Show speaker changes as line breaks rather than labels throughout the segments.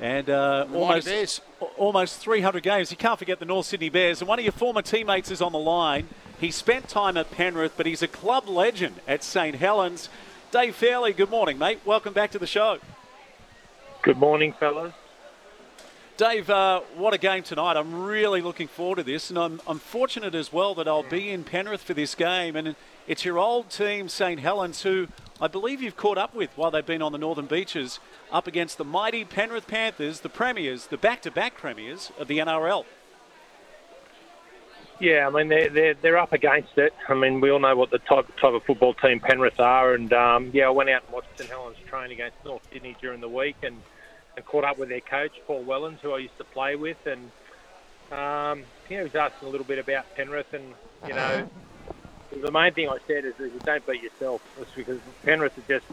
And uh, almost, almost 300 games. You can't forget the North Sydney Bears. And one of your former teammates is on the line. He spent time at Penrith, but he's a club legend at St Helens. Dave Fairleigh, good morning, mate. Welcome back to the show.
Good morning, fellas.
Dave, uh, what a game tonight. I'm really looking forward to this. And I'm, I'm fortunate as well that I'll be in Penrith for this game. And it's your old team, St Helens, who I believe you've caught up with while they've been on the Northern Beaches up against the mighty Penrith Panthers, the premiers, the back-to-back premiers of the NRL.
Yeah, I mean they're they're, they're up against it. I mean we all know what the type type of football team Penrith are, and um, yeah, I went out and watched St Helens train against North Sydney during the week, and, and caught up with their coach Paul Wellens, who I used to play with, and um, you he was asking a little bit about Penrith, and you know, the main thing I said is, is don't beat yourself. It's because Penrith are just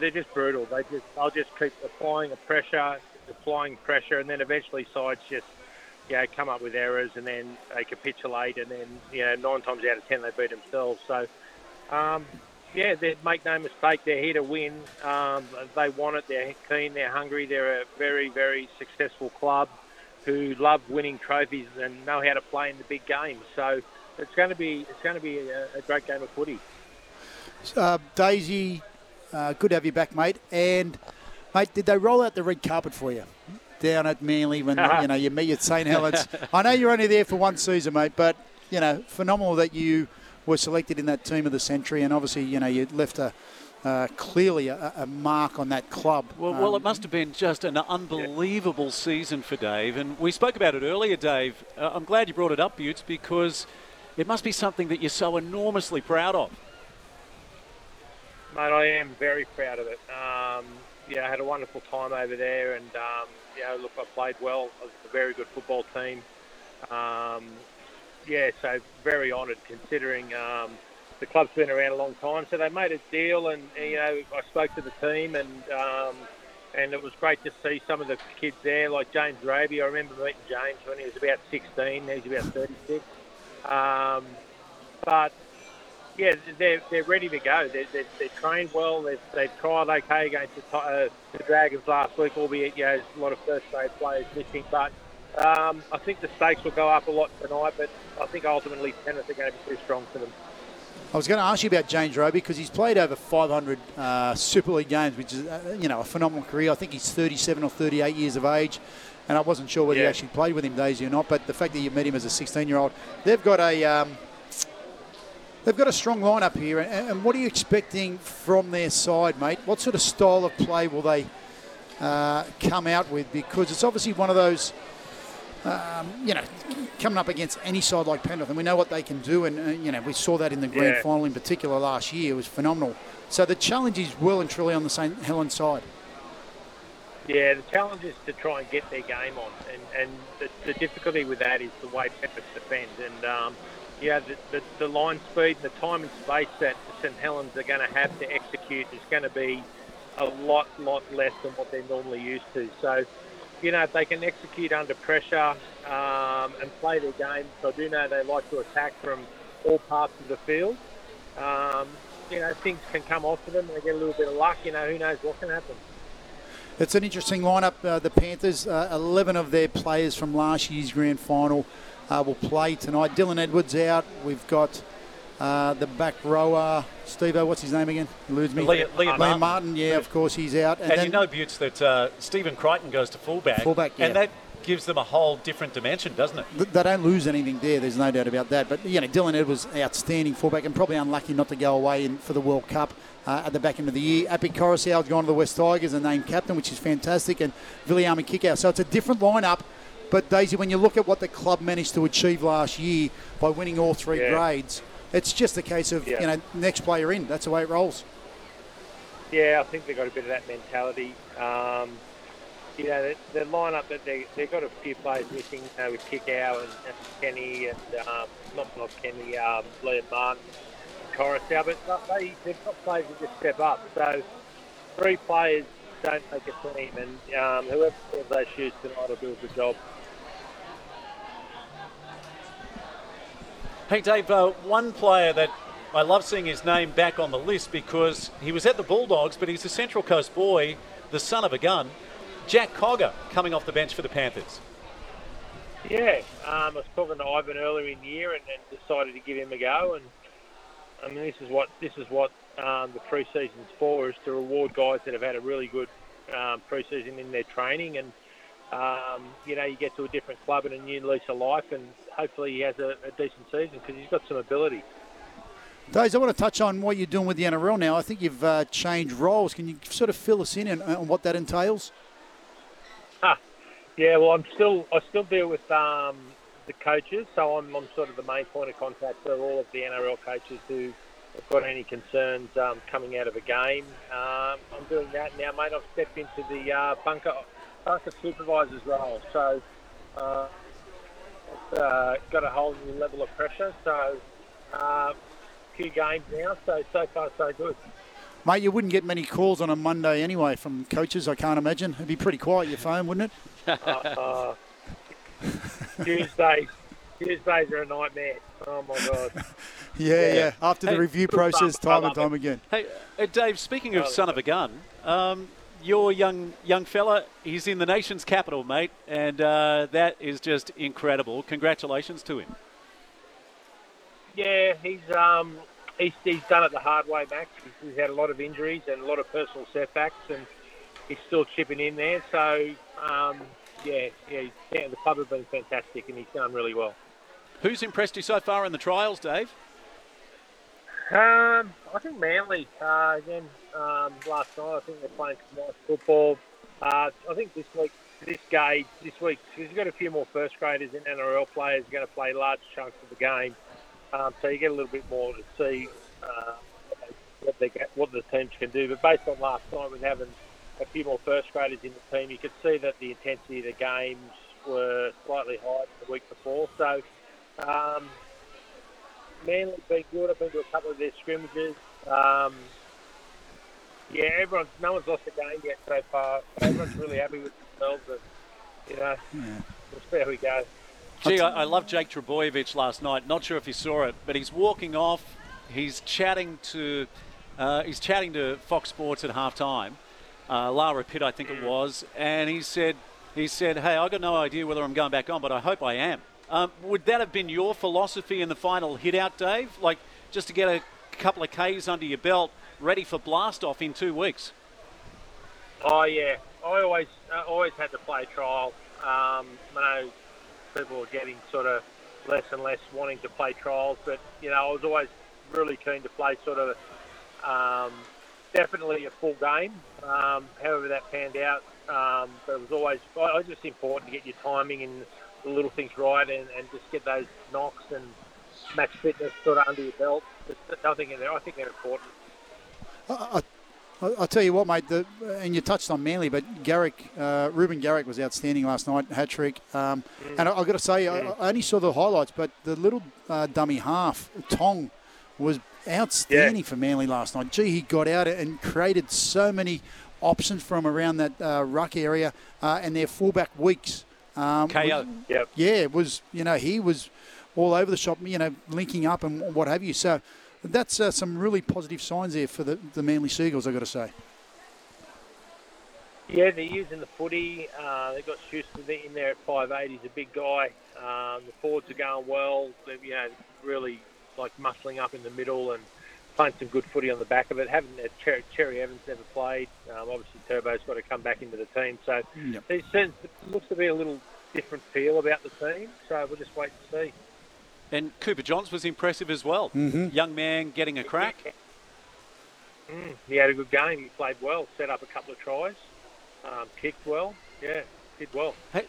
they're just brutal. They just they'll just keep applying the pressure, applying pressure, and then eventually sides just you know come up with errors, and then they capitulate, and then you know nine times out of ten they beat themselves. So. Um, yeah, they make no mistake. They're here to win. Um, they want it. They're keen. They're hungry. They're a very, very successful club who love winning trophies and know how to play in the big games. So it's going to be it's going to be a, a great game of footy.
Uh, Daisy, uh, good to have you back, mate. And mate, did they roll out the red carpet for you down at Manly when you know you meet at St Helens? I know you're only there for one season, mate, but you know phenomenal that you were selected in that team of the century, and obviously you know you left a. Uh, clearly a, a, mark on that club.
Well, um, well, it must have been just an unbelievable yeah. season for Dave, and we spoke about it earlier, Dave. Uh, I'm glad you brought it up, Butts, because it must be something that you're so enormously proud of.
Mate, I am very proud of it. Um, yeah, I had a wonderful time over there, and um, know, look, I played well. It was a very good football team. Um, yeah, so very honoured considering um, the club's been around a long time. So they made a deal, and you know, I spoke to the team, and um, and it was great to see some of the kids there, like James Roby. I remember meeting James when he was about 16. He's about 36. Um, but yeah, they're, they're ready to go. They're, they're, they're trained well. They've, they've tried okay against the, uh, the Dragons last week, albeit you know, a lot of first grade players missing. But um, I think the stakes will go up a lot tonight. But I think ultimately Penrith are going to be too strong for them.
I was going to ask you about James Roby because he's played over 500 uh, Super League games, which is uh, you know a phenomenal career. I think he's 37 or 38 years of age and I wasn't sure whether yeah. you actually played with him, Daisy, or not. But the fact that you met him as a 16-year-old, they've got a um, they've got a strong lineup here. And, and, what are you expecting from their side, mate? What sort of style of play will they uh, come out with? Because it's obviously one of those. Um, you know, coming up against any side like Penrith, and we know what they can do, and uh, you know we saw that in the grand yeah. final in particular last year. It was phenomenal. So the challenge is well and truly on the St Helens side.
Yeah, the challenge is to try and get their game on, and, and the, the difficulty with that is the way Penrith defend, and um, yeah, the, the, the line speed and the time and space that St Helens are going to have to execute is going to be a lot, lot less than what they're normally used to. So, you know, if they can execute under pressure um, and play their game, so I do know they like to attack from all parts of the field. Um, you know, things can come off for them they get a little bit of luck. You know, who knows what can happen.
It's an interesting lineup. Uh, the Panthers, uh, 11 of their players from last year's grand final uh, will play tonight. Dylan Edwards out. We've got uh, the back rower, Steve, what's his name again? Eludes me.
Liam, Liam,
Martin. Martin. Yeah, of course, he's out.
And, and you know, Butts, that uh, Stephen Crichton goes to fullback.
Fullback, yeah.
And that gives them a whole different dimension, doesn't it?
They don't lose anything there. There's no doubt about that. But you know, Dylan Edwards, outstanding fullback, and probably unlucky not to go away in, for the World Cup uh, at the back end of the year. Api Koroisau's gone to the West Tigers and named captain, which is fantastic, and Viliami Kikau. So it's a different lineup. But Daisy, when you look at what the club managed to achieve last year by winning all three yeah. grades, it's just a case of yeah. you know next player in. That's the way it rolls.
Yeah, I think they've got a bit of that mentality. Um, you know, the, the lineup that they they've got a few players missing know, with Kikau and, and Kenny and um, not not Kenny, um, Liam Martin, Koroisau, but they they've got players that just step up. So three players don't make a team, and um, whoever those shoes tonight will do a good job.
Hey, Dave, uh, one player that I love seeing his name back on the list because he was at the Bulldogs, but he's a Central Coast boy, the son of a gun. Jack Cogger coming off the bench for the Panthers.
Yeah, um, I was talking to Ivan earlier in the year and, and decided to give him a go. And I mean, this is what this is what um, the pre-season's for: is to reward guys that have had a really good um, pre-season in their training, and um, you know, you get to a different club and a new lease of life, and hopefully he has a, a decent season because he's got some ability.
Days, I want to touch on what you're doing with the NRL now. I think you've uh, changed roles. Can you sort of fill us in on, on what that entails?
Ah, yeah, well, I'm still I still deal with um, the coaches, so I'm, I'm sort of the main point of contact for all of the NRL coaches who have got any concerns um, coming out of a game. Um, I'm doing that now, mate. I've stepped into the uh, bunker bunker supervisor's role, so uh, it's uh, got a whole new level of pressure. So. Uh, few games now, so so far so good.
Mate, you wouldn't get many calls on a Monday anyway from coaches, I can't imagine. It'd be pretty quiet, your phone, wouldn't
it? Tuesdays. Tuesdays are a nightmare. Oh, my God.
yeah, yeah, yeah, After hey, the review process, time and time again.
Hey, uh, Dave, speaking of son of a gun, um, your young young fella, he's in the nation's capital, mate, and uh, that is just incredible. Congratulations to him.
Yeah, he's um, he's, he's done it the hard way, Max. He's, he's had a lot of injuries and a lot of personal setbacks, and he's still chipping in there. So, um, yeah, yeah, the club have been fantastic, and he's done really well.
Who's impressed you so far in the trials, Dave?
Um, I think Manly uh, again um, last night. I think they're playing some nice football. Uh, I think this week, this game, this week, because you've got a few more first graders and NRL players going to play large chunks of the game. Um, so you get a little bit more to see uh, what, they get, what the teams can do. But based on last night, with having a few more first graders in the team, you could see that the intensity of the games were slightly higher than the week before. So um, Manly's been good. I've been to a couple of their scrimmages. Um, yeah, everyone's no one's lost a game yet so far. Everyone's really happy with themselves. And, you know, yeah. we'll see how we go.
Gee, I, I love Jake Trbojevic last night. Not sure if you saw it, but he's walking off. He's chatting to uh, he's chatting to Fox Sports at halftime. Uh, Lara Pitt, I think it was, and he said he said, "Hey, I've got no idea whether I'm going back on, but I hope I am." Um, would that have been your philosophy in the final hit out, Dave? Like just to get a couple of Ks under your belt, ready for blast off in two weeks?
Oh yeah, I always uh, always had to play trial. Um, I know people are getting sort of less and less wanting to play trials. But you know, I was always really keen to play sort of um, definitely a full game. Um, however that panned out, um, but it was always I, was just important to get your timing and the little things right, and, and just get those knocks and match fitness sort of under your belt. Nothing in there. I think they're important.
I, I'll tell you what, mate, the, and you touched on Manly, but Garrick, uh, Reuben Garrick was outstanding last night, hat trick. Um, mm. And I, have got to say, I, I, only saw the highlights, but the little uh, dummy half, Tong, was outstanding yeah. for Manly last night. Gee, he got out and created so many options from around that uh, ruck area, uh, and their fullback weeks.
Um, KO.
yep.
Yeah, it was, you know, he was all over the shop, you know, linking up and what have you. So, that's uh, some really positive signs there for the, the Manly Sea Eagles, I've got to say.
Yeah, they're using the footy. Uh, they've got Schuster in there at 5'8". He's a big guy. Um, the forwards are going well. They're, you know, really like muscling up in the middle and playing some good footy on the back of it. Haven't uh, Cherry, Cherry Evans never played. Um, obviously, Turbo's got to come back into the team. So yep. it looks to be a little different feel about the team. So we'll just wait and see.
And Cooper Johns was impressive as well.
Mm-hmm.
Young man getting a crack.
Mm, he had a good game. He played well, set up a couple of tries, um, kicked well. Yeah, did well.
Hey,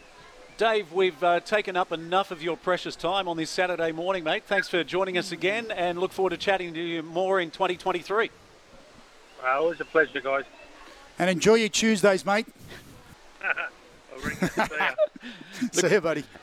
Dave, we've uh, taken up enough of your precious time on this Saturday morning, mate. Thanks for joining us again and look forward to chatting to you more in 2023.
Well, always a pleasure, guys.
And enjoy your Tuesdays, mate.
I'll ring you. See ya.
See you, buddy.